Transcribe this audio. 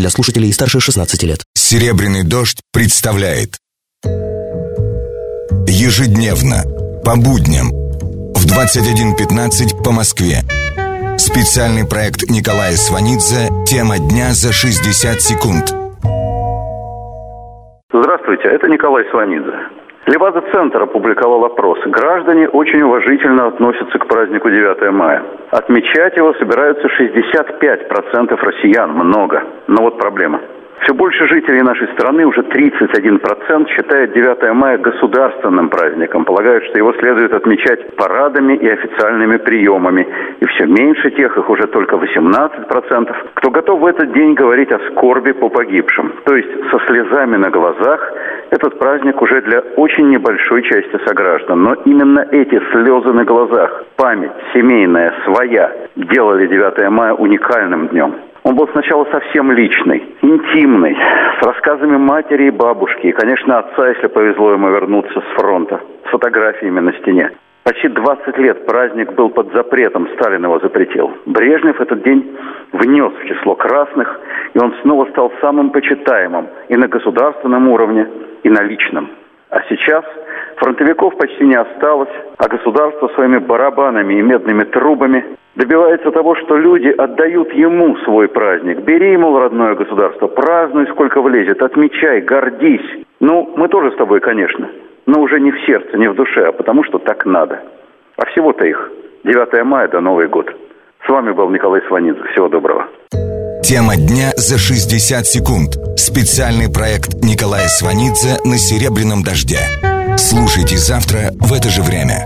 для слушателей старше 16 лет. Серебряный дождь представляет Ежедневно, по будням, в 21.15 по Москве. Специальный проект Николая Сванидзе «Тема дня за 60 секунд». Здравствуйте, это Николай Сванидзе. Левада-центр опубликовал опрос. Граждане очень уважительно относятся к празднику 9 мая. Отмечать его собираются 65% россиян. Много. Но вот проблема – все больше жителей нашей страны, уже 31%, считают 9 мая государственным праздником, полагают, что его следует отмечать парадами и официальными приемами. И все меньше тех, их уже только 18%, кто готов в этот день говорить о скорби по погибшим. То есть со слезами на глазах этот праздник уже для очень небольшой части сограждан. Но именно эти слезы на глазах, память семейная, своя, делали 9 мая уникальным днем. Он был сначала совсем личный, интимный, с рассказами матери и бабушки, и, конечно, отца, если повезло ему вернуться с фронта, с фотографиями на стене. Почти 20 лет праздник был под запретом, Сталин его запретил. Брежнев этот день внес в число красных, и он снова стал самым почитаемым и на государственном уровне, и на личном. А сейчас фронтовиков почти не осталось, а государство своими барабанами и медными трубами добивается того, что люди отдают ему свой праздник. Бери, мол, родное государство, празднуй, сколько влезет, отмечай, гордись. Ну, мы тоже с тобой, конечно, но уже не в сердце, не в душе, а потому что так надо. А всего-то их 9 мая до Новый год. С вами был Николай Сванидзе. Всего доброго. Тема дня за 60 секунд. Специальный проект Николая Сванидзе на «Серебряном дожде». Слушайте завтра в это же время.